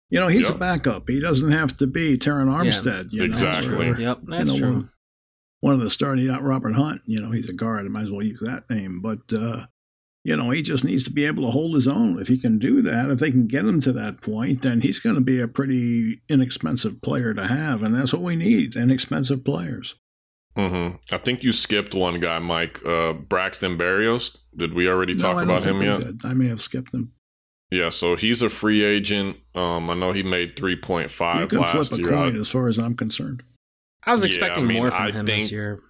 You know, he's a backup. He doesn't have to be Terron Armstead. you know, Exactly. or, Yep, that's you know, true. One of the starting, not Robert Hunt. You know, he's a guard. I might as well use that name. But, uh, you know, he just needs to be able to hold his own. If he can do that, if they can get him to that point, then he's going to be a pretty inexpensive player to have. And that's what we need inexpensive players. Hmm I think you skipped one guy, Mike. Uh, Braxton Berrios. Did we already No, talk I don't about think him yet? did. I may have skipped him. Yeah, so he's a free agent. Um, I know he made three point five. You can last flip a year. coin as far as I'm concerned. I was Yeah, expecting I mean, more from I him think- this year,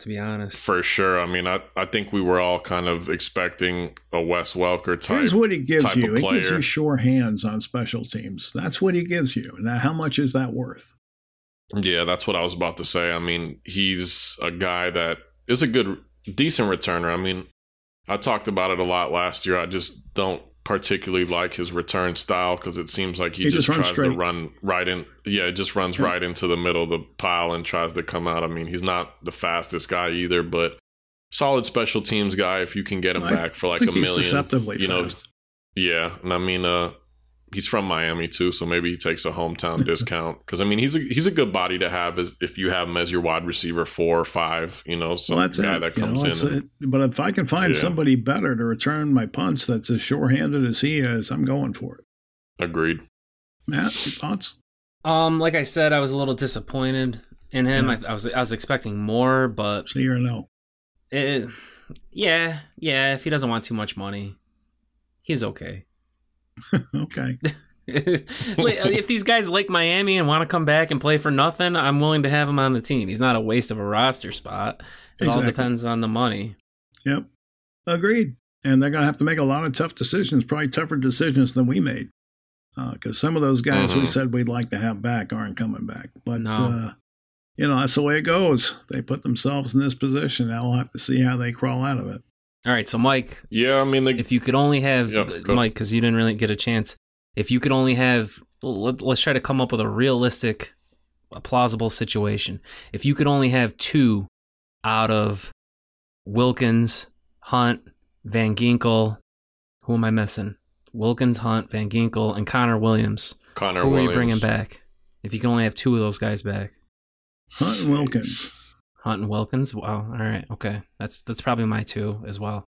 to be honest. for sure. I mean, I, I think we were all kind of expecting a Wes Welker type. Here's what he gives you. He gives you sure hands on special teams. That's what he gives you. Now, how much is that worth? Yeah, that's what I was about to say. I mean, he's a guy that is a good, decent returner. I mean, I talked about it a lot last year. I just don't particularly like his return style because it seems like he, He just, just tries to run right in. Yeah, it just runs Yeah. right into the middle of the pile and tries to come out. I mean, he's not the fastest guy either, but solid special teams guy. If you can get him back for like a million, deceptively you know, fast. yeah, and I mean, uh, he's from Miami too, so maybe he takes a hometown discount. (laughs) Because I mean, he's a he's a good body to have as, if you have him as your wide receiver four or five. You know, some well, that's guy it. that you know, comes that's in. and- it. But if I can find Yeah. somebody better to return my punts that's as sure-handed as he is, I'm going for it. Agreed. Matt, your thoughts? Um, like I said, I was a little disappointed in him. Yeah. I, I was I was expecting more, but See or no? it, yeah, yeah. If he doesn't want too much money, he's okay. (laughs) Okay. (laughs) if these guys like Miami and want to come back and play for nothing, I'm willing to have him on the team. He's not a waste of a roster spot. It all depends on the money. Yep. Agreed. And they're going to have to make a lot of tough decisions, probably tougher decisions than we made. Because some of those guys we Mhm. said we'd like to have back aren't coming back. But, No. uh, you know, that's the way it goes. They put themselves in this position. Now we'll have to see how they crawl out of it. All right, so Mike, Yeah, I mean, the, if you could only have Yeah. Mike, because you didn't really get a chance. If you could only have, let, let's try to come up with a realistic, a plausible situation. If you could only have two out of Wilkins, Hunt, Van Ginkel, who am I missing? Wilkins, Hunt, Van Ginkel, and Connor Williams. Connor who are Williams. you bringing back? If you can only have two of those guys back, Hunt and Wilkins. Hunt and Wilkins. Wow. All right. Okay. That's that's probably my two as well.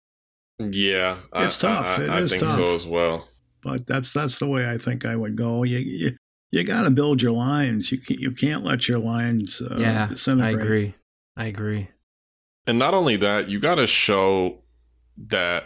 Yeah, It's I, tough. I, It I is think tough. so as well. But that's that's the way I think I would go. You you, you got to build your lines. You can't, you can't let your lines uh, yeah, I agree. I agree. And not only that, you got to show that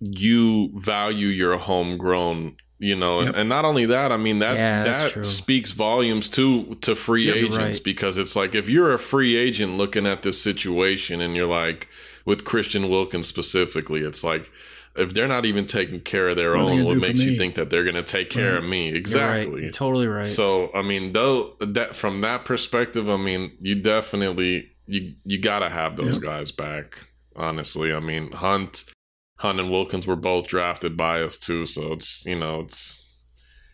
you value your homegrown, you know, Yep. and, not only that, I mean that Yeah, that speaks volumes too to free agents right. because it's like if you're a free agent looking at this situation and you're like with Christian Wilkins specifically, it's like if they're not even taking care of their What own, what makes you think that they're going to take care Right. of me? You're right. Exactly. You're totally right. So I mean, though that from that perspective, I mean, you definitely you you gotta have those Yep. guys back. Honestly, I mean, Hunt, Hunt and Wilkins were both drafted by us too, so it's you know it's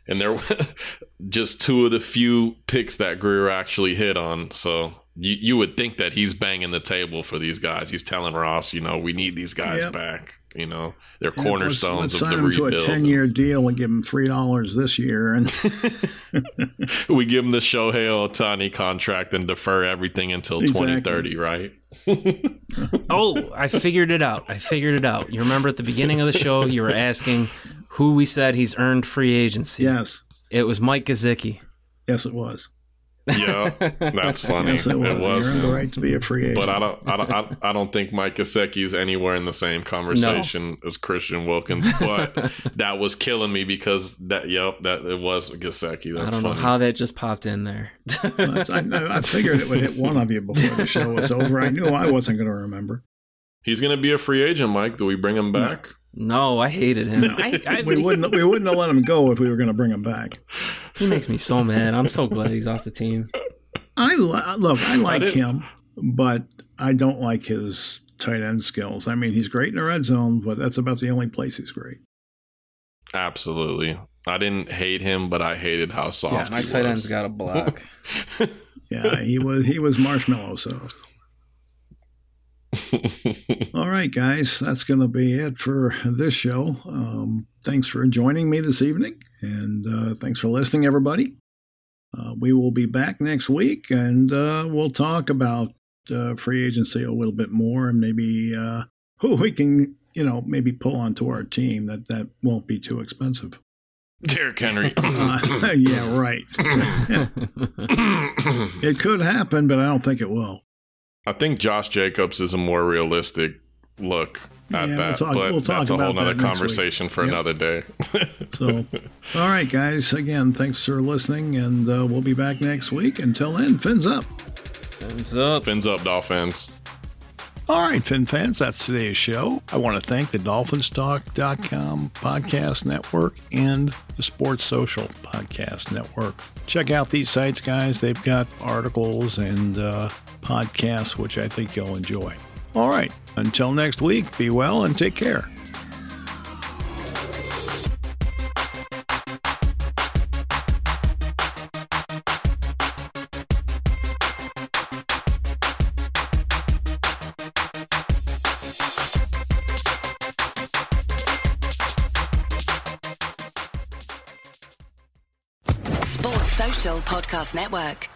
and they're (laughs) just two of the few picks that Grier actually hit on. So you you would think that he's banging the table for these guys. He's telling Ross, you know, we need these guys Yep. back. You know, they're Yeah, cornerstones let's, let's of sign the him to a rebuild. ten-year deal and give him three dollars this year, and (laughs) we give him the Shohei Ohtani contract and defer everything until Exactly. 2030, right? (laughs) (laughs) oh, I figured it out. I figured it out. You remember at the beginning of the show, you were asking who we said he's earned free agency. yes, It was Mike Gesicki. yes, it was. Yeah, that's (laughs) funny. Yes, it was. It was He earned the right to be a free agent. But I don't, I don't, I, I don't think Mike Gesicki is anywhere in the same conversation as Christian Wilkins. (laughs) But that was killing me because that, yep, that it was Gesicki. I don't know how that just popped in there. That's- I, I (laughs) figured it would hit one of you before the show was over. I knew I wasn't going to remember. He's going to be a free agent, Mike. Do we bring him back? No, I hated him. I, I, we wouldn't. We wouldn't have let him go if we were going to bring him back. He makes me so mad. I'm so glad he's off the team. I li- look. I like didn't- him, but I don't like his tight end skills. I mean, he's great in the red zone, but that's about the only place he's great. Absolutely. I didn't hate him, but I hated how soft. Yeah, my he tight was. end's got a block. (laughs) Yeah, he was. He was marshmallow soft. All right, guys, that's going to be it for this show. Um, thanks for joining me this evening, and uh, thanks for listening, everybody. Uh, we will be back next week, and uh, we'll talk about uh, free agency a little bit more, and maybe uh, who we can, you know, maybe pull onto our team that that won't be too expensive. Derrick Henry. (laughs) Uh, yeah, right. (laughs) (laughs) it could happen, but I don't think it will. I think Josh Jacobs is a more realistic look at Yeah, we'll that, talk- but we'll talk that's a whole about that nother next week. conversation for Yep. another day. (laughs) So, all right, guys. Again, thanks for listening, and uh, we'll be back next week. Until then, fins up. Fins up. Fins up, Dolphins. All right, Fin fans, that's today's show. I want to thank the DolphinsTalk.com podcast network and the Sports Social podcast network. Check out these sites, guys. They've got articles and uh, podcasts, which I think you'll enjoy. All right, until next week, be well and take care. Sports Social Podcast Network.